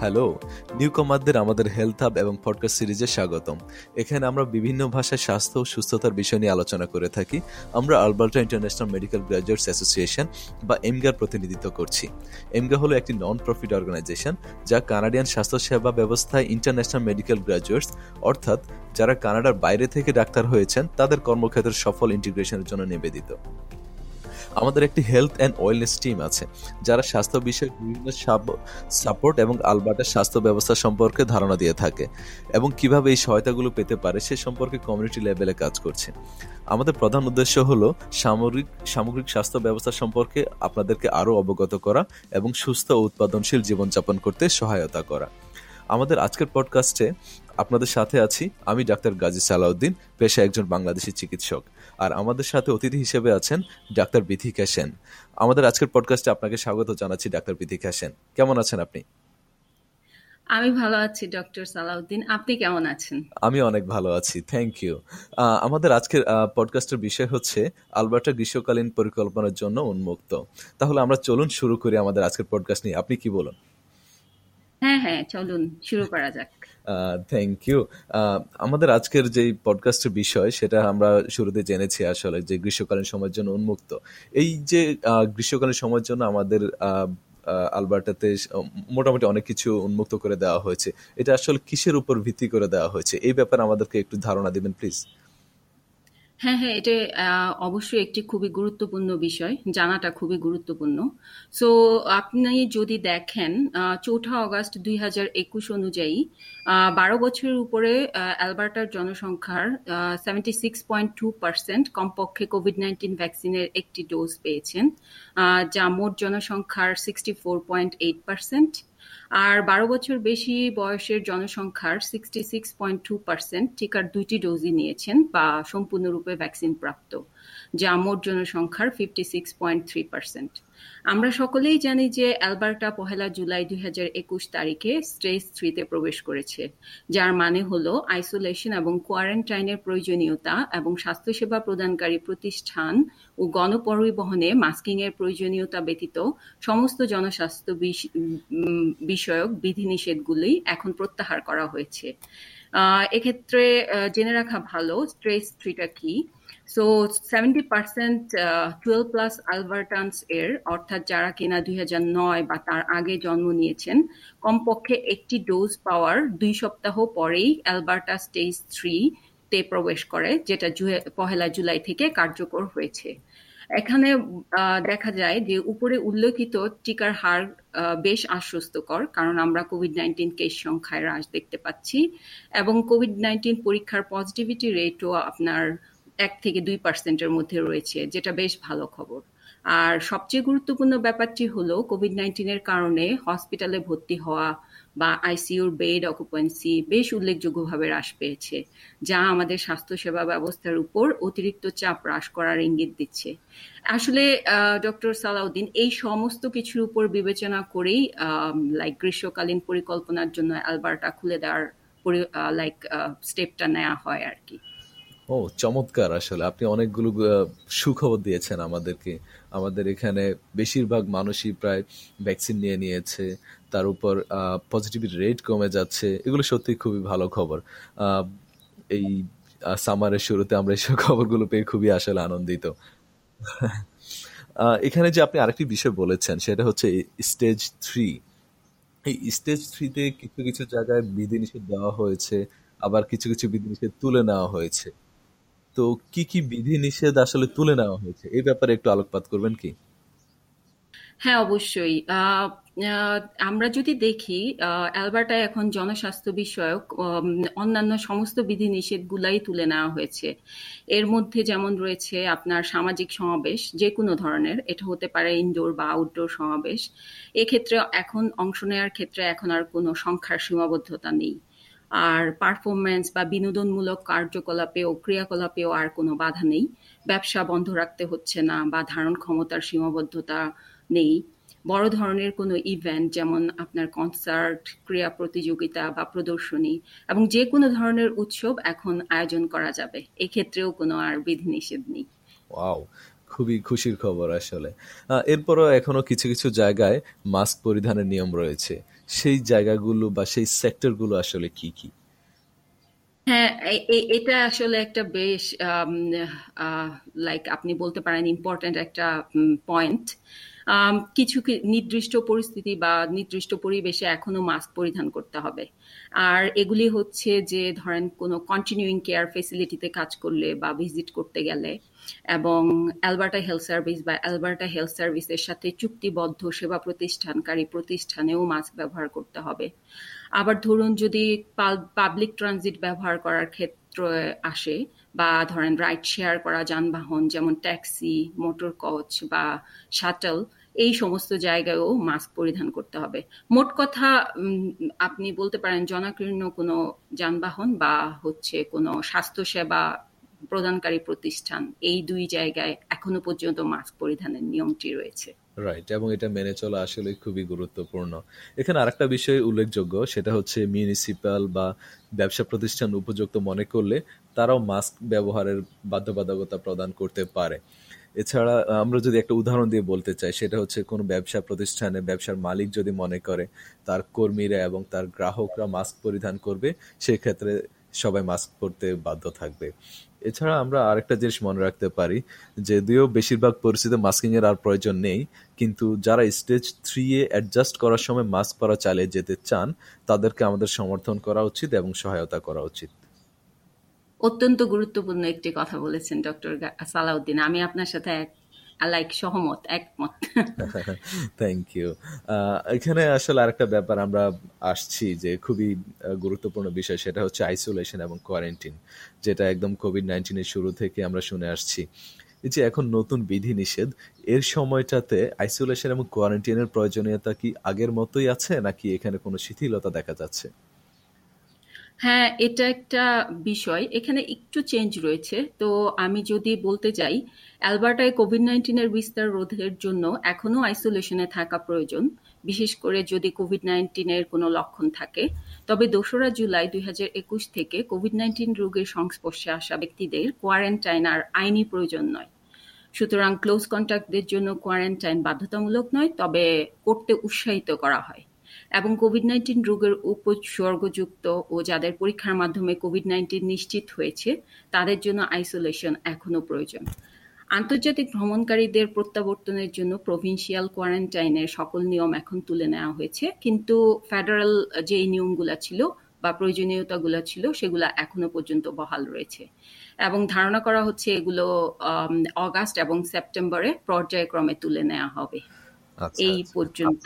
Hello, নিউকমারদের আমাদের health hub এবং podcast সিরিজে স্বাগতম। এখানে আমরা বিভিন্ন ভাষায় স্বাস্থ্য ও সুস্থতার বিষয় নিয়ে আলোচনা করে থাকি। আমরা Alberta International Medical Graduates Association বা এমগার প্রতিনিধিত্ব করছি। এমগা হলো একটি নন প্রফিট অর্গানাইজেশন যা কানাডিয়ান স্বাস্থ্যসেবা ব্যবস্থায় ইন্টারন্যাশনাল মেডিকেল গ্র্যাজুয়েটস, অর্থাৎ যারা কানাডার বাইরে থেকে ডাক্তার হয়েছেন, তাদের কর্মক্ষেত্রের সফল ইন্টিগ্রেশনের জন্য নিবেদিত। আমাদের একটি হেলথ অ্যান্ড ওয়েলনেস টিম আছে, যারা স্বাস্থ্য বিষয়ক বিভিন্ন সাপোর্ট এবং আলবার্টার স্বাস্থ্য ব্যবস্থা সম্পর্কে ধারণা দিয়ে থাকে এবং কীভাবে এই সহায়তাগুলো পেতে পারে সে সম্পর্কে কমিউনিটি লেভেলে কাজ করছে। আমাদের প্রধান উদ্দেশ্য হলো সামগ্রিক সামগ্রিক স্বাস্থ্য ব্যবস্থা সম্পর্কে আপনাদেরকে আরও অবগত করা এবং সুস্থ ও উৎপাদনশীল জীবনযাপন করতে সহায়তা করা। আমাদের আজকের পডকাস্টে আপনাদের সাথে আছি, আমি ডাক্তার গাজী সালাউদ্দিন পেশা একজন বাংলাদেশি চিকিৎসক। আর আমাদের সাথে অতিথি হিসেবে আছেন ডাক্তার বিথিকা সেন। আমাদের আজকের পডকাস্টে আপনাকে স্বাগত জানাচ্ছি ডাক্তার বিথিকা সেন। কেমন আছেন আপনি? আমি ভালো আছি ডক্টর সালাউদ্দিন। আপনি কেমন আছেন? আমি অনেক ভালো আছি থ্যাংক ইউ আমাদের আজকের পডকাস্টের বিষয় হচ্ছে আলবার্টা গ্রীষ্মকালীন পরিকল্পনার জন্য উন্মুক্ত। তাহলে আমরা চলুন শুরু করি আমাদের আজকের পডকাস্ট নিয়ে। আপনি কি বলুন? হ্যাঁ হ্যাঁ চলুন, শুরু করা যাক। থ্যাংক ইউ আমাদের আজকের যে পডকাস্টের বিষয়, সেটা আমরা শুরুতে জেনেছি আসলে, যে গ্রীষ্মকালীন সময়ের জন্য উন্মুক্ত। এই যে গ্রীষ্মকালীন সময়ের জন্য আমাদের আলবার্টাতে মোটামুটি অনেক কিছু উন্মুক্ত করে দেওয়া হয়েছে। এটা আসলে কিসের উপর ভিত্তি করে দেওয়া হয়েছে? এই ব্যাপারে আমাদেরকে একটু ধারণা দিবেন প্লিজ হ্যাঁ, হ্যাঁ, এটা অবশ্যই একটি খুবই গুরুত্বপূর্ণ বিষয়। জানাটা খুবই গুরুত্বপূর্ণ। সো আপনি যদি দেখেন চৌঠা অগাস্ট দুই হাজার একুশ অনুযায়ী বারো বছরের উপরে অ্যালবার্টার জনসংখ্যার seventy six point two percent কমপক্ষে কোভিড-19 ভ্যাকসিনের একটি ডোজ পেয়েছেন, যা মোট জনসংখ্যার 64.8%। আর বারো বছর বেশি বয়সের জনসংখ্যার sixty six point two percent টিকার দুইটি ডোজই নিয়েছেন বা সম্পূর্ণরূপে ভ্যাকসিন প্রাপ্ত, যা মোট জনসংখ্যার fifty six point three percent আমরা সকলেই জানি যে অ্যালবার্টা পহেলা জুলাই দুই হাজার একুশ তারিখে স্টেজ থ্রিতে প্রবেশ করেছে, যার মানে হল আইসোলেশন এবং কোয়ারেন্টাইনের প্রয়োজনীয়তা এবং স্বাস্থ্যসেবা প্রদানকারী প্রতিষ্ঠান ও গণপরিবহনে মাস্কিং এর প্রয়োজনীয়তা ব্যতীত সমস্ত জনস্বাস্থ্য বিষয়ক বিধিনিষেধগুলি এখন প্রত্যাহার করা হয়েছে। এক্ষেত্রে জেনে রাখা ভালো স্ট্রেস থ্রিটা কি? So seventy percent twelve plus Albertans এর অর্থাৎ যারা কিনা দুই হাজার নয় বা তার আগে জন্ম নিয়েছেন, কমপক্ষে একটি ডোজ পাওয়ার দুই সপ্তাহ পরেই অ্যালবার্টা স্টেজ থ্রি তে প্রবেশ করে, যেটা পহেলা জুলাই থেকে কার্যকর হয়েছে। এখানে দেখা যায় যে উপরে উল্লেখিত টিকার হার বেশ আশ্বস্তকর, কারণ আমরা কোভিড নাইন্টিন কেস সংখ্যায় হ্রাস দেখতে পাচ্ছি এবং কোভিড নাইন্টিন পরীক্ষার পজিটিভিটি রেটও আপনার এক থেকে দুই পার্সেন্টের মধ্যে রয়েছে, যেটা বেশ ভালো খবর। আর সবচেয়ে গুরুত্বপূর্ণ ব্যাপারটি হলো কোভিড নাইন্টিনের কারণে হসপিটালে ভর্তি হওয়া বা আইসিইউর বেড অকুপেন্সি বেশ উল্লেখযোগ্যভাবে হ্রাস পেয়েছে, যা আমাদের স্বাস্থ্যসেবা ব্যবস্থার উপর অতিরিক্ত চাপ হ্রাস করার ইঙ্গিত দিচ্ছে। আসলে ডক্টর সালাউদ্দিন, এই সমস্ত কিছুর উপর বিবেচনা করেই লাইক গ্রীষ্মকালীন পরিকল্পনার জন্য অ্যালবার্টা খুলে দেওয়ার লাইক স্টেপটা নেওয়া হয় আর কি। ও, চমৎকার আসলে। আপনি অনেকগুলো সুখবর দিয়েছেন আমাদেরকে। আমাদের এখানে বেশিরভাগ মানুষই প্রায় ভ্যাকসিন নিয়ে নিয়েছে। তার উপর পজিটিভিটি রেট কমে যাচ্ছে। এগুলো সত্যি খুবই ভালো খবর। এই সামারের শুরুতে আমরা এইসব খবরগুলো পেয়ে খুবই আসলে আনন্দিত। এখানে যে আপনি আরেকটি বিষয় বলেছেন, সেটা হচ্ছে স্টেজ থ্রি এই স্টেজ থ্রিতে কিছু কিছু জায়গায় বিধিনিষেধ দেওয়া হয়েছে, আবার কিছু কিছু বিধিনিষেধ তুলে নেওয়া হয়েছে। তো কি কি বিধি নিষেধ আসলে তুলে নেওয়া হয়েছে? এই ব্যাপারে একটু আলোকপাত করবেন কি? হ্যাঁ অবশ্যই। আমরা যদি দেখি অ্যালবার্টায় এখন জনস্বাস্থ্য বিষয়ক অন্যান্য সমস্ত বিধি নিষেধগুলাই তুলে নেওয়া হয়েছে। এর মধ্যে যেমন রয়েছে আপনার সামাজিক সমাবেশ যে কোনো ধরনের, এটা হতে পারে ইনডোর বা আউটডোর সমাবেশ। এক্ষেত্রে এখন অংশ নেওয়ার ক্ষেত্রে এখন আর কোনো সংখ্যার সীমাবদ্ধতা নেই। আর পারফরমেন্স বা বিনোদনমূলক কার্যকলাপেও, ক্রিয়াকলাপেও আর কোনো বাধা নেই। ব্যবসা বন্ধ রাখতে হচ্ছে না বা ধারণ ক্ষমতার সীমাবদ্ধতা নেই। বড় ধরনের কোনো ইভেন্ট যেমন আপনার কনসার্ট ক্রিয়া প্রতিযোগিতা বা প্রদর্শনী এবং যে কোনো ধরনের উৎসব এখন আয়োজন করা যাবে। এক্ষেত্রেও কোনো আর বিধিনিষেধ নেই। ওয়াও খুবই খুশির খবর আসলে। এরপরও এখনও কিছু কিছু জায়গায় মাস্ক পরিধানের নিয়ম রয়েছে। সেই জায়গাগুলো বা সেই সেক্টরগুলো আসলে কি কি? হ্যাঁ এটা আসলে একটা বেশ লাইক আপনি বলতে পারেন ইম্পর্টেন্ট একটা পয়েন্ট কিছু নির্দিষ্ট পরিস্থিতি বা নির্দিষ্ট পরিবেশে এখনও মাস্ক পরিধান করতে হবে। আর এগুলি হচ্ছে যে ধরেন কোনো কন্টিনিউইং কেয়ার ফেসিলিটিতে কাজ করলে বা ভিজিট করতে গেলে এবং অ্যালবার্টা হেলথ সার্ভিস বা অ্যালবার্টা হেলথ সার্ভিসের সাথে চুক্তিবদ্ধ সেবা প্রতিষ্ঠানকারী প্রতিষ্ঠানেও মাস্ক ব্যবহার করতে হবে। আবার ধরুন যদি পাবলিক ট্রানজিট ব্যবহার করার ক্ষেত্রে আসে বা ধরেন রাইড শেয়ার করা যানবাহন যেমন ট্যাক্সি, মোটর কোচ বা শাটল, এই সমস্ত জায়গায়ও মাস্ক পরিধান করতে হবে। মোট কথা আপনি বলতে পারেন জনাকীর্ণ কোনো যানবাহন বা হচ্ছে কোনো স্বাস্থ্যসেবা প্রদানকারী প্রতিষ্ঠান, এই দুই জায়গায় এখনও পর্যন্ত মাস্ক পরিধানের নিয়মটি রয়েছে। রাইট এবং এটা মেনে চলা আসলে খুবই গুরুত্বপূর্ণ। এখানে আরেকটা বিষয় উল্লেখযোগ্য, সেটা হচ্ছে মিউনিসিপাল বা ব্যবসা প্রতিষ্ঠান উপযুক্ত মনে করলে তারাও মাস্ক ব্যবহারের বাধ্যবাধকতা প্রদান করতে পারে। এছাড়া আমরা যদি একটা উদাহরণ দিয়ে বলতে চাই, সেটা হচ্ছে কোনো ব্যবসা প্রতিষ্ঠানে ব্যবসার মালিক যদি মনে করে, তার কর্মীরা এবং তার গ্রাহকরা মাস্ক পরিধান করবে, সেক্ষেত্রে সবাই মাস্ক পরতে বাধ্য থাকবে। এছাড়া আমরা আরেকটা জিনিস মনে রাখতে পারি যদিও বেশিরভাগ পরিস্থিতিতে মাস্কিং এর আর প্রয়োজন নেই, কিন্তু যারা স্টেজ থ্রি এ অ্যাডজাস্ট করার সময় মাস্ক পরা চালিয়ে যেতে চান, তাদেরকে আমাদের সমর্থন করা উচিত এবং সহায়তা করা উচিত। অত্যন্ত গুরুত্বপূর্ণ একটি কথা বলেছেন ডক্টর সালাউদ্দিন। আমি আপনার সাথে এক লাইক সহমত, একমত। থ্যাংক ইউ এখানে আসলে আরেকটা ব্যাপার আমরা আসছি যে খুবই গুরুত্বপূর্ণ বিষয়, সেটা হচ্ছে আইসোলেশন এবং কোয়ারেন্টিন যেটা একদম কোভিড নাইন্টিনের শুরু থেকে আমরা শুনে আসছি। যে এখন নতুন বিধি নিষেধ এর সময়টাতে আইসোলেশন এবং কোয়ারেন্টিনের প্রয়োজনীয়তা কি আগের মতোই আছে, নাকি এখানে কোনো শিথিলতা দেখা যাচ্ছে? হ্যাঁ এটা একটা বিষয়। এখানে একটু চেঞ্জ রয়েছে। তো আমি যদি বলতে যাই, অ্যালবার্টায় কোভিড নাইন্টিনের বিস্তার রোধের জন্য এখনও আইসোলেশনে থাকা প্রয়োজন। বিশেষ করে যদি কোভিড নাইন্টিনের কোনো লক্ষণ থাকে। তবে দোসরা জুলাই দুই হাজার একুশ থেকে কোভিড নাইন্টিন রোগের সংস্পর্শে আসা ব্যক্তিদের কোয়ারেন্টাইন আর আইনি প্রয়োজন নয়। সুতরাং ক্লোজ কন্ট্যাক্টদের জন্য কোয়ারেন্টাইন বাধ্যতামূলক নয়, তবে করতে উৎসাহিত করা হয়। এবং কোভিড নাইন্টিন রোগের উপসর্গযুক্ত ও যাদের পরীক্ষার মাধ্যমে কোভিড নাইন্টিন নিশ্চিত হয়েছে তাদের জন্য আইসোলেশন এখনও প্রয়োজন। আন্তর্জাতিক ভ্রমণকারীদের প্রত্যাবর্তনের জন্য প্রভিন্সিয়াল কোয়ারেন্টাইনের সকল নিয়ম এখন তুলে নেওয়া হয়েছে। কিন্তু ফেডারেল যে নিয়মগুলো ছিল বা প্রয়োজনীয়তাগুলো ছিল সেগুলো এখনও পর্যন্ত বহাল রয়েছে। এবং ধারণা করা হচ্ছে এগুলো অগাস্ট এবং সেপ্টেম্বরে পর্যায়ক্রমে তুলে নেওয়া হবে। আচ্ছা, এই আচ্ছা। পর্যন্ত।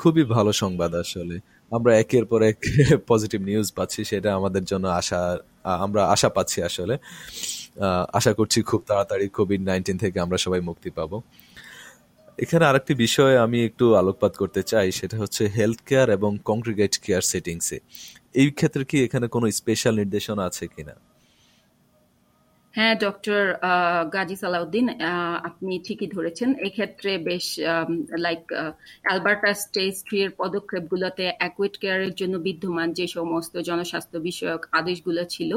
খুবই ভালো সংবাদ আসলে। আমরা একের পর এক পজিটিভ নিউজ পাচ্ছি, সেটা আমাদের জন্য আশা, আমরা আশা পাচ্ছি আসলে। আশা করছি খুব তাড়াতাড়ি কোভিড নাইন্টিন থেকে আমরা সবাই মুক্তি পাব। এখানে আরেকটি বিষয় আমি একটু আলোকপাত করতে চাই, সেটা হচ্ছে হেলথ কেয়ার এবং কংক্রিগেট কেয়ার সেটিংসে এই ক্ষেত্রে কি এখানে কোনো স্পেশাল নির্দেশনা আছে কিনা? হ্যাঁ ডক্টর গাজী সালাউদ্দিন আপনি ঠিকই ধরেছেন। এক্ষেত্রে বেশ লাইক অ্যালবার্টা স্টেজ থ্রি এর পদক্ষেপগুলোতে অ্যাকুয়েট কেয়ারের জন্য বিদ্যমান যে সমস্ত জনস্বাস্থ্য বিষয়ক আদেশগুলো ছিল,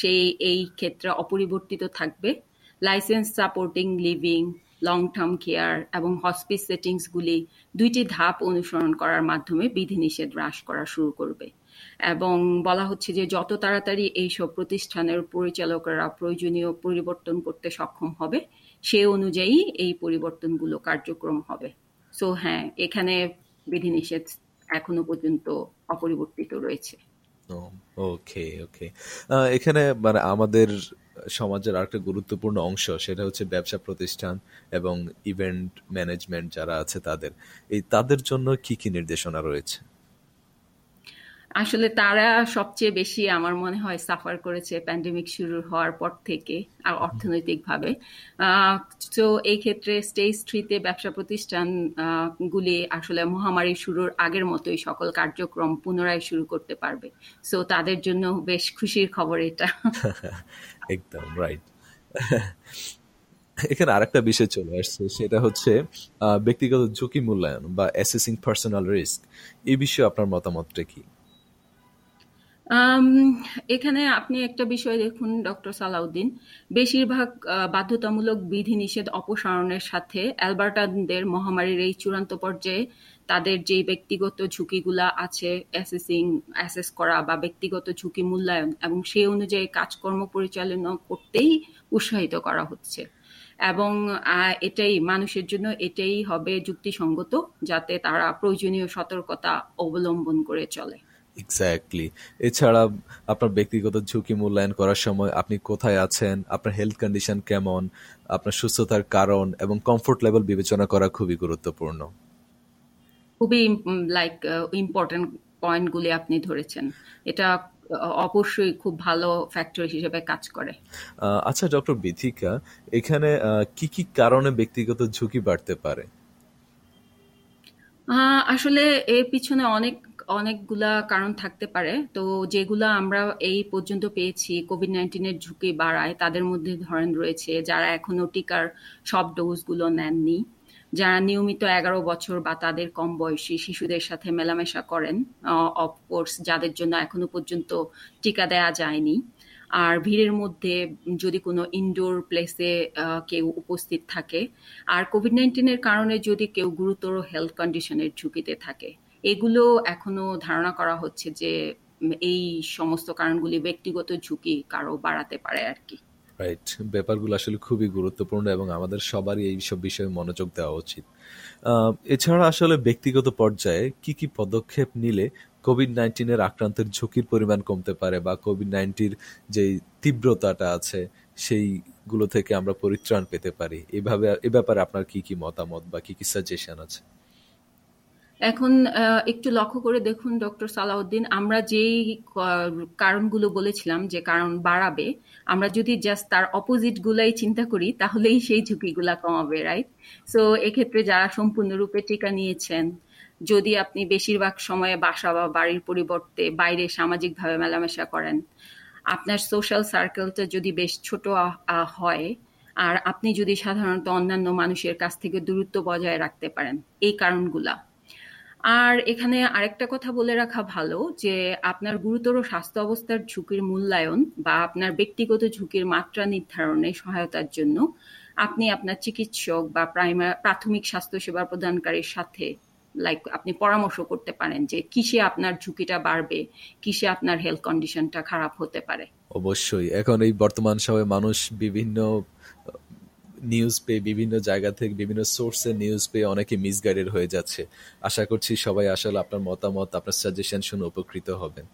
সেই, এই ক্ষেত্রে অপরিবর্তিত থাকবে। License supporting living long term care এবং হসপিস সেটিংসগুলি দুইটি ধাপ অনুসরণ করার মাধ্যমে বিধিনিষেধ হ্রাস করা শুরু করবে। এবং বলা হচ্ছে যে যত তাড়াতাড়ি এইসব প্রতিষ্ঠানের পরিচালকরা প্রয়োজনীয় পরিবর্তন করতে সক্ষম হবে, সে অনুযায়ী এই পরিবর্তনগুলো কার্যক্রম হবে। সো হ্যাঁ এখানে বিধিনিষেধ এখনও পর্যন্ত অপরিবর্তিত রয়েছে। ওকে ওকে এখানে মানে আমাদের সমাজের আরেকটা গুরুত্বপূর্ণ অংশ, সেটা হচ্ছে ব্যবসা প্রতিষ্ঠান এবং ইভেন্ট ম্যানেজমেন্ট যারা আছে তাদের। এই তাদের জন্য কি কি নির্দেশনা রয়েছে? আসলে তারা সবচেয়ে বেশি আমার মনে হয় সাফার করেছে প্যান্ডেমিক শুরু হওয়ার পর থেকে আর অর্থনৈতিকভাবে। তো এই ক্ষেত্রে স্টেজ থ্রিতে ব্যবসা প্রতিষ্ঠান গুলি আসলে মহামারী শুরুর আগের মতোই সকল কার্যক্রম পুনরায় শুরু করতে পারবে। সো তাদের জন্য বেশ খুশির খবর এটা। একদম রাইট এখানে আরেকটা বিষয় চলে আসছে সেটা হচ্ছে ব্যক্তিগত ঝুঁকি মূল্যায়ন বা অ্যাসেসিং পার্সোনাল রিস্ক এই বিষয়ে আপনার মতামতটা কি? এখানে আপনি একটা বিষয় দেখুন, ডক্টর সালাউদ্দিন। বেশিরভাগ বাধ্যতামূলক বিধিনিষেধ অপসারণের সাথে অ্যালবার্টানদের মহামারীর এই চূড়ান্ত পর্যায়ে তাদের যে ব্যক্তিগত ঝুঁকিগুলা আছে, অ্যাসেসিং, অ্যাসেস করা বা ব্যক্তিগত ঝুঁকি মূল্যায়ন এবং সেই অনুযায়ী কাজকর্ম পরিচালনা করতেই উৎসাহিত করা হচ্ছে। এবং এটাই মানুষের জন্য এটাই হবে যুক্তিসঙ্গত যাতে তারা প্রয়োজনীয় সতর্কতা অবলম্বন করে চলে। এক্স্যাক্টলি এছাড়া আপনার ব্যক্তিগত ঝুঁকি মূল্যায়ন করার সময় আপনি কোথায় আছেন আপনার হেলথ কন্ডিশন কেমন আপনার সুস্থতার কারণ এবং কমফোর্ট লেভেল বিবেচনা করা খুবই গুরুত্বপূর্ণ। খুবই লাইক ইম্পর্টেন্ট পয়েন্টগুলি আপনি ধরেছেন। এটা অবশ্যই খুব ভালো ফ্যাক্টর হিসেবে কাজ করে। আচ্ছা ডক্টর বিথিকা এখানে কি কি কারণে ব্যক্তিগত ঝুঁকি বাড়তে পারে? আসলে এর পিছনে অনেক, অনেকগুলা কারণ থাকতে পারে। তো যেগুলা আমরা এই পর্যন্ত পেয়েছি কোভিড নাইন্টিনের ঝুঁকি বাড়ায়, তাদের মধ্যে ধরেন রয়েছে যারা এখনও টিকার সব ডোজগুলো নেননি, যারা নিয়মিত এগারো বছর বা তাদের কম বয়সী শিশুদের সাথে মেলামেশা করেন। অফকোর্স যাদের জন্য এখনও পর্যন্ত টিকা দেয়া যায়নি। আর ভিড়ের মধ্যে যদি কোনো ইনডোর প্লেসে কেউ উপস্থিত থাকে। আর কোভিড নাইন্টিনের কারণে যদি কেউ গুরুতর হেলথ কন্ডিশনের ঝুঁকিতে থাকে। এগুলো এখনও ধারণা করা হচ্ছে যে, এই সমস্ত কারণগুলি ব্যক্তিগত ঝুঁকি কারও বাড়াতে পারে আর কি। রাইট ব্যাপারগুলো আসলে খুবই গুরুত্বপূর্ণ এবং আমাদের সবারই এই সব বিষয়ে মনোযোগ দেওয়া উচিত। এছাড়া আসলে ব্যক্তিগত পর্যায়ে কি কি পদক্ষেপ নিলে কোভিড নাইন্টিনের আক্রান্তের ঝুঁকির পরিমাণ কমতে পারে বা কোভিড নাইন্টির যে তীব্রতাটা আছে, সেইগুলো থেকে আমরা পরিত্রাণ পেতে পারি? এভাবে, এ ব্যাপারে আপনার কি কি মতামত বা কি কি সাজেশন আছে? এখন একটু লক্ষ্য করে দেখুন ডক্টর সালাউদ্দিন, আমরা যেই কারণগুলো বলেছিলাম যে কারণ বাড়াবে, আমরা যদি জাস্ট তার অপোজিট গুলাই চিন্তা করি, তাহলেই সেই ঝুঁকিগুলা কমাবে রাইট সো এক্ষেত্রে যারা সম্পূর্ণরূপে টিকা নিয়েছেন, যদি আপনি বেশিরভাগ সময়ে বাসা বা বাড়ির পরিবর্তে বাইরে সামাজিকভাবে মেলামেশা করেন, আপনার সোশ্যাল সার্কেলটা যদি বেশ ছোট হয়, আর আপনি যদি সাধারণত অন্যান্য মানুষের কাছ থেকে দূরত্ব বজায় রাখতে পারেন, এই কারণগুলা। আর এখানে আরেকটা কথা বলে রাখা ভালো যে আপনার গুরুতর স্বাস্থ্য অবস্থার ঝুঁকির মূল্যায়ন বা আপনার ব্যক্তিগত ঝুঁকির মাত্রা নির্ধারণে সহায়তার জন্য আপনি আপনার চিকিৎসক বা প্রাইমার প্রাথমিক স্বাস্থ্যসেবা প্রদানকারীর সাথে লাইক আপনি পরামর্শ করতে পারেন যে কিসে আপনার ঝুঁকিটা বাড়বে, কিসে আপনার হেলথ কন্ডিশনটা খারাপ হতে পারে। অবশ্যই। এখন এই বর্তমান সময়ে মানুষ বিভিন্ন নিউজ পেয়ে, বিভিন্ন জায়গা থেকে বিভিন্ন সোর্সের নিউজ পেয়ে অনেকে মিসগাইডেড হয়ে যাচ্ছে। আশা করছি সবাই আসলে আপনার মতামত, আপনার সাজেশন শুনে উপকৃত হবেন।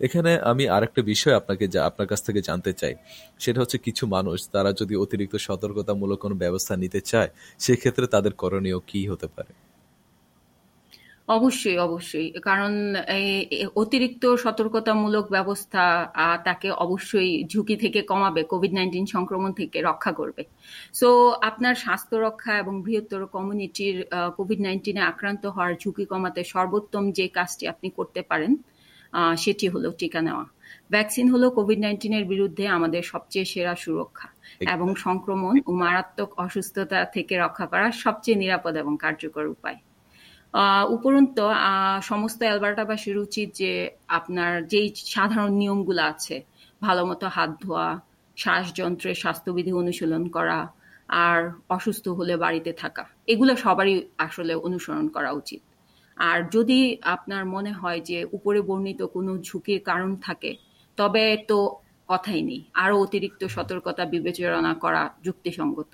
এখানে আমি আরেকটা বিষয় আপনাকে যা আপনার কাছ থেকে জানতে চাই। সেটা হচ্ছে কিছু মানুষ, তারা যদি অতিরিক্ত সতর্কতামূলক কোনো ব্যবস্থা নিতে চায়, সেক্ষেত্রে তাদের করণীয় কি হতে পারে? অবশ্যই অবশ্যই। কারণ অতিরিক্ত সতর্কতামূলক ব্যবস্থা তাকে অবশ্যই ঝুঁকি থেকে কমাবে কোভিড নাইন্টিন সংক্রমণ থেকে রক্ষা করবে। সো আপনার স্বাস্থ্য রক্ষা এবং বৃহত্তর কমিউনিটির কোভিড নাইন্টিনে আক্রান্ত হওয়ার ঝুঁকি কমাতে সর্বোত্তম যে কাজটি আপনি করতে পারেন সেটি হলো টিকা নেওয়া। ভ্যাকসিন হলো কোভিড নাইন্টিনের বিরুদ্ধে আমাদের সবচেয়ে সেরা সুরক্ষা এবং সংক্রমণ ও মারাত্মক অসুস্থতা থেকে রক্ষা করার সবচেয়ে নিরাপদ এবং কার্যকর উপায়। উপরন্ত সমস্ত অ্যালবার্টাবাসীর উচিত যে আপনার যেই সাধারণ নিয়মগুলো আছে, ভালো মতো হাত ধোয়া শ্বাসযন্ত্রের স্বাস্থ্যবিধি অনুশীলন করা আর অসুস্থ হলে বাড়িতে থাকা, এগুলো সবারই আসলে অনুসরণ করা উচিত। আর যদি আপনার মনে হয় যে উপরে বর্ণিত কোনো ঝুঁকির কারণ থাকে, তবে তো কথাই নেই। আরও অতিরিক্ত সতর্কতা বিবেচনা করা যুক্তিসঙ্গত।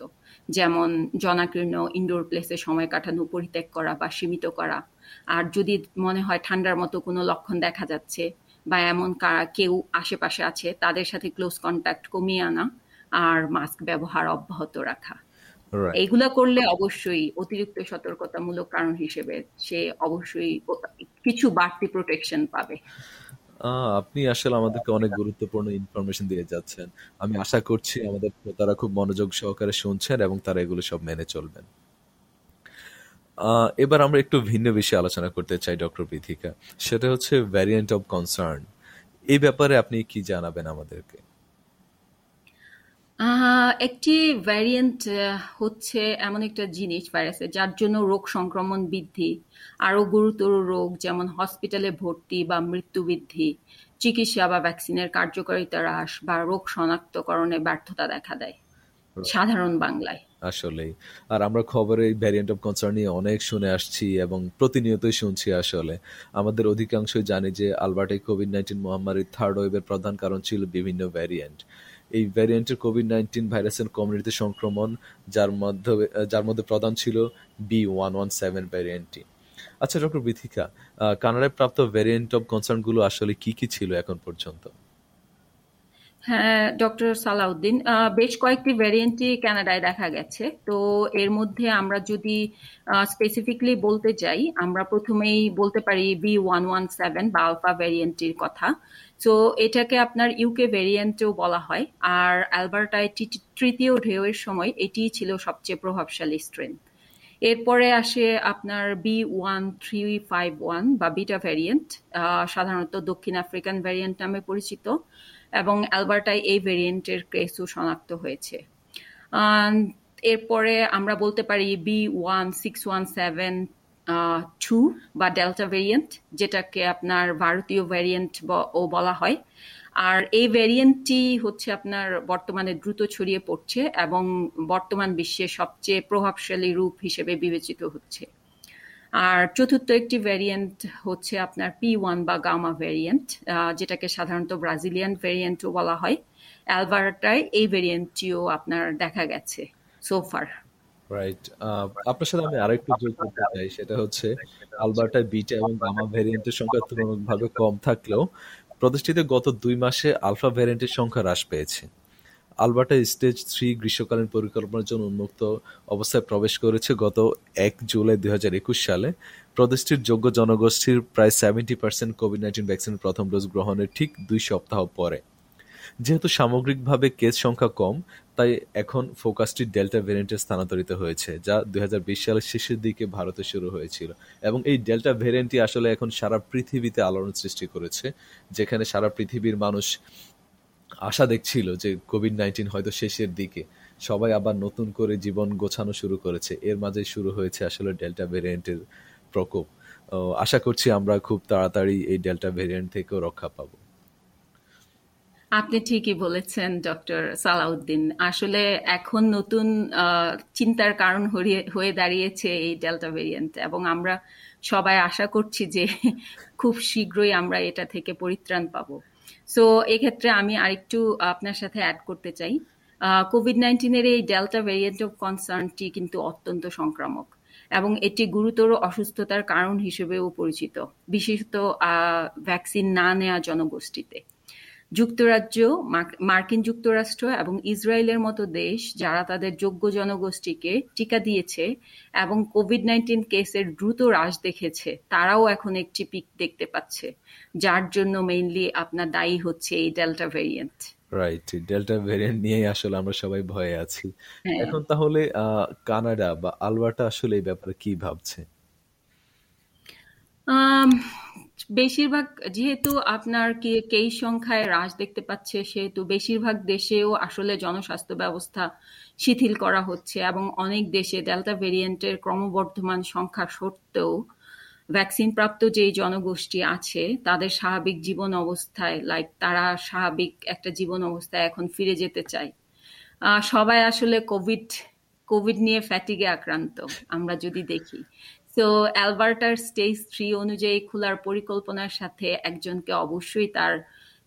যেমন জনাকীর্ণ ইনডোর প্লেসে সময় কাটানো পরিত্যাগ করা বা সীমিত করা। আর যদি মনে হয় ঠান্ডার মতো কোনো লক্ষণ দেখা যাচ্ছে বা এমন কেউ আশেপাশে আছে তাদের সাথে ক্লোজ কন্ট্যাক্ট কমিয়ে আনা আর মাস্ক ব্যবহার অব্যাহত রাখা। এইগুলা করলে অবশ্যই অতিরিক্ত সতর্কতামূলক কারণ হিসেবে সে অবশ্যই কিছু বাড়তি প্রোটেকশন পাবে। আপনি আসলে আমাদেরকে অনেক গুরুত্বপূর্ণ ইনফরমেশন দিয়ে যাচ্ছেন। আমি আশা করছি আমাদের তারা খুব মনোযোগ সহকারে শুনছেন এবং তারা এগুলো সব মেনে চলবেন। এবার আমরা একটু ভিন্ন বিষয়ে আলোচনা করতে চাই ডক্টর পৃথিকা। সেটা হচ্ছে ভ্যারিয়েন্ট অফ কনসার্ন এই ব্যাপারে আপনি কি জানাবেন আমাদেরকে? একটি ভ্যারিয়েন্ট হচ্ছে এমন একটা জিনিস ভাইরাসের যার জন্য রোগ সংক্রমণ বৃদ্ধি আরও গুরুতর রোগ যেমন হসপিটালে ভর্তি বা মৃত্যু বৃদ্ধি চিকিৎসা বা ভ্যাকসিনের কার্যকারিতা হ্রাস বা রোগ শনাক্তকরণে ব্যর্থতা দেখা দেয়। সাধারণ বাংলায়। আসলেই। আর আমরা খবরে এই ভ্যারিয়েন্ট অফ কনসার্ন নিয়ে অনেক শুনে আসছি এবং প্রতিনিয়তই শুনছি আসলে। আমাদের অধিকাংশই জানি যে আলবার্টে কোভিড নাইন্টিন মহামারীর থার্ড ওয়েভের প্রধান কারণ ছিল বিভিন্ন ভ্যারিয়েন্ট এই ভ্যারিয়েন্টের কোভিড নাইন্টিন ভাইরাসের কমিউনিটি সংক্রমণ, যার মধ্যে যার মধ্যে প্রধান ছিল বি ওয়ান ওয়ান সেভেন ভ্যারিয়েন্টটি আচ্ছা ডক্টর বিথিকা কানাডায় প্রাপ্ত ভ্যারিয়েন্ট অব কনসার্নগুলো আসলে কি কি ছিল এখন পর্যন্ত? হ্যাঁ ডক্টর সালাউদ্দিন বেশ কয়েকটি ভ্যারিয়েন্টই কানাডায় দেখা গেছে। তো এর মধ্যে আমরা যদি স্পেসিফিকলি বলতে যাই, আমরা প্রথমেই বলতে পারি বি ওয়ান ওয়ান সেভেন বা আলফা ভ্যারিয়েন্টটির কথা। তো এটাকে আপনার ইউকে ভ্যারিয়েন্টও বলা হয়। আর অ্যালবার্টায় তৃতীয় ঢেউয়ের সময় এটিই ছিল সবচেয়ে প্রভাবশালী স্ট্রেন এরপরে আসে আপনার B one three five one বা বিটা ভ্যারিয়েন্ট সাধারণত দক্ষিণ আফ্রিকান ভ্যারিয়েন্ট নামে পরিচিত এবং অ্যালবার্টায় এই ভেরিয়েন্টের কেসও শনাক্ত হয়েছে। এরপরে আমরা বলতে পারি B one six one seven two বা ডেল্টা ভেরিয়েন্ট যেটাকে আপনার ভারতীয় ভ্যারিয়েন্ট ও বলা হয়। আর এই ভ্যারিয়েন্টটি হচ্ছে আপনার বর্তমানে দ্রুত ছড়িয়ে পড়ছে এবং বর্তমান বিশ্বের সবচেয়ে প্রভাবশালী রূপ হিসেবে বিবেচিত হচ্ছে। আর চতুর্থ একটি ভ্যারিয়েন্ট হচ্ছে আপনার পি ওয়ান বা গামা ভ্যারিয়েন্ট যেটাকে সাধারণত ব্রাজিলিয়ান ভ্যারিয়েন্টও বলা হয়। অ্যালবার্টায় এই ভ্যারিয়েন্টটিও আপনার দেখা গেছে সোফার রাইট আপনার সাথে আমি আরেকটু যোগ করতে চাই, সেটা হচ্ছে আলবার্টায় বিটা এবং গামা ভ্যারিয়েন্টের সংখ্যা তুলনামূলকভাবে কম থাকলেও প্রতিষ্ঠিত গত দুই মাসে আলফা ভ্যারিয়েন্টের সংখ্যা হ্রাস পেয়েছে। আলবার্টা স্টেজ থ্রি গ্রীষ্মকালীন পরিকল্পনার জন্য উন্মুক্ত অবস্থায় প্রবেশ করেছে গত এক জুলাই দু হাজার একুশ সালে। প্রদেশটির যোগ্য জনগোষ্ঠীর প্রায় সেভেন্টি পার্সেন্ট কোভিড নাইন্টিন ভ্যাকসিনের প্রথম ডোজ গ্রহণের ঠিক দুই সপ্তাহ পরে। যেহেতু সামগ্রিকভাবে কেস সংখ্যা কম, তাই এখন ফোকাসটি ডেল্টা ভ্যারিয়েন্টে স্থানান্তরিত হয়েছে, যা দুই হাজার বিশ সালের শেষের দিকে ভারতে শুরু হয়েছিল। এবং এই ডেল্টা ভ্যারিয়েন্টটি আসলে এখন সারা পৃথিবীতে আলোড়ন সৃষ্টি করেছে, যেখানে সারা পৃথিবীর মানুষ আশা দেখছিল যে কোভিড নাইন্টিন হয়তো শেষের দিকে। সবাই আবার নতুন করে জীবন গোছানো শুরু করেছে। এর মাঝে শুরু হয়েছে আসলে ডেল্টা ভেরিয়েন্টের প্রকোপ। আশা করছি আমরা খুব তাড়াতাড়ি এই ডেল্টা ভেরিয়েন্ট থেকেও রক্ষা পাবো। আপনি ঠিকই বলেছেন, ডক্টর সালাউদ্দিন। আসলে এখন নতুন চিন্তার কারণ হয়ে দাঁড়িয়েছে এই ডেল্টা ভেরিয়েন্ট এবং আমরা সবাই আশা করছি যে খুব শীঘ্রই আমরা এটা থেকে পরিত্রাণ পাবো। সো এক্ষেত্রে আমি আরেকটু আপনার সাথে অ্যাড করতে চাই। কোভিড নাইন্টিনের এই ডেল্টা ভেরিয়েন্ট অফ কনসার্নটি কিন্তু অত্যন্ত সংক্রামক এবং এটি গুরুতর অসুস্থতার কারণ হিসেবেও পরিচিত, বিশেষত ভ্যাকসিন না নেওয়া জনগোষ্ঠীতে। যুক্তরাজ্য মার্কিন যুক্তরাষ্ট্র এবং ইসরায়েলের মতো দেশ যারা তাদের যোগ্য জনগোষ্ঠীকে টিকা দিয়েছে এবং কোভিড নাইন্টিন কেসের দ্রুত হ্রাস দেখেছে তারাও এখন একটি পিক দেখতে পাচ্ছে যার জন্য মেইনলি আপনার দায়ী হচ্ছে এই delta variant right delta variant নিয়েই আসলে আমরা সবাই ভয়ে আছি। হ্যাঁ। এখন তাহলে কানাডা বা আলবার্টা আসলে এই ব্যাপারে কি ভাবছে? বেশিরভাগ, যেহেতু আপনার কি, কেই সংখ্যায় হ্রাস দেখতে পাচ্ছে, সেহেতু বেশিরভাগ দেশেও আসলে জনস্বাস্থ্য ব্যবস্থা শিথিল করা হচ্ছে এবং অনেক দেশে ডেল্টা ভেরিয়েন্টের ক্রমবর্ধমান সংখ্যা সত্ত্বেও ভ্যাকসিন প্রাপ্ত যে জনগোষ্ঠী আছে, তাদের স্বাভাবিক জীবন অবস্থায় লাইক তারা স্বাভাবিক একটা জীবন অবস্থায় এখন ফিরে যেতে চায়। সবাই আসলে কোভিড কোভিড নিয়ে ফ্যাটিগে আক্রান্ত, আমরা যদি দেখি। তো অ্যালবার্টার স্টেজ থ্রি অনুযায়ী খোলার পরিকল্পনার সাথে একজনকে অবশ্যই তার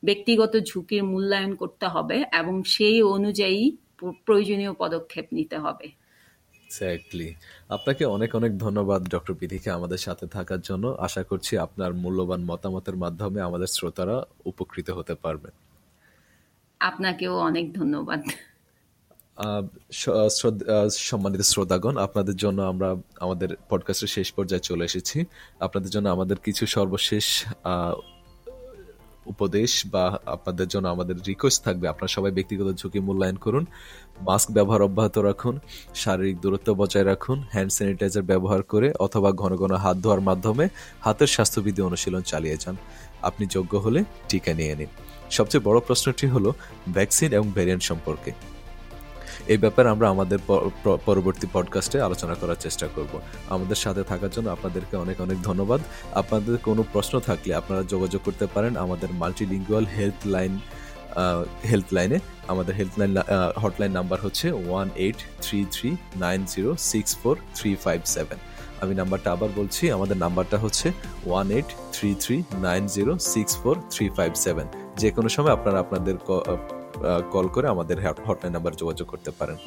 ব্যক্তিগত ঝুঁকির মূল্যায়ন করতে হবে এবং সেই অনুযায়ী প্রয়োজনীয় পদক্ষেপ নিতে হবে। এক্স্যাক্টলি আপনাকে অনেক অনেক ধন্যবাদ ডক্টর বিধিকে আমাদের সাথে থাকার জন্য। আশা করছি আপনার মূল্যবান মতামতের মাধ্যমে আমাদের শ্রোতারা উপকৃত হতে পারবেন। আপনাকেও অনেক ধন্যবাদ। সম্মানিত শ্রোতাগণ, আপনাদের জন্য আমরা আমাদের পডকাস্টের শেষ পর্যায়ে চলে এসেছি। আপনাদের জন্য আমাদের কিছু সর্বশেষ উপদেশ বা আপনাদের জন্য আমাদের রিকোয়েস্ট থাকবে। আপনারা সবাই ব্যক্তিগত ঝুঁকি মূল্যায়ন করুন মাস্ক ব্যবহার অব্যাহত রাখুন, শারীরিক দূরত্ব বজায় রাখুন হ্যান্ড স্যানিটাইজার ব্যবহার করে অথবা ঘন ঘন হাত ধোয়ার মাধ্যমে হাতের স্বাস্থ্যবিধি অনুশীলন চালিয়ে যান। আপনি যোগ্য হলে টিকা নিয়ে নিন। সবচেয়ে বড় প্রশ্নটি হলো ভ্যাকসিন এবং ভ্যারিয়েন্ট সম্পর্কে। এই ব্যাপারে আমরা আমাদের পরবর্তী পডকাস্টে আলোচনা করার চেষ্টা করব। আমাদের সাথে থাকার জন্য আপনাদেরকে অনেক অনেক ধন্যবাদ। আপনাদের কোনো প্রশ্ন থাকলে আপনারা যোগাযোগ করতে পারেন আমাদের মাল্টিলিঙ্গুয়াল হেলথ লাইন হেল্পলাইনে আমাদের হেল্পলাইন হটলাইন নাম্বার হচ্ছে one eight three three nine zero six four three five seven আমি নাম্বারটা আবার বলছি, আমাদের নাম্বারটা হচ্ছে one eight three three nine zero six four three five seven যে কোনো সময় আপনারা আপনাদের কল করে আমাদের হটলাইন নাম্বার যোগাযোগ করতে পারেন।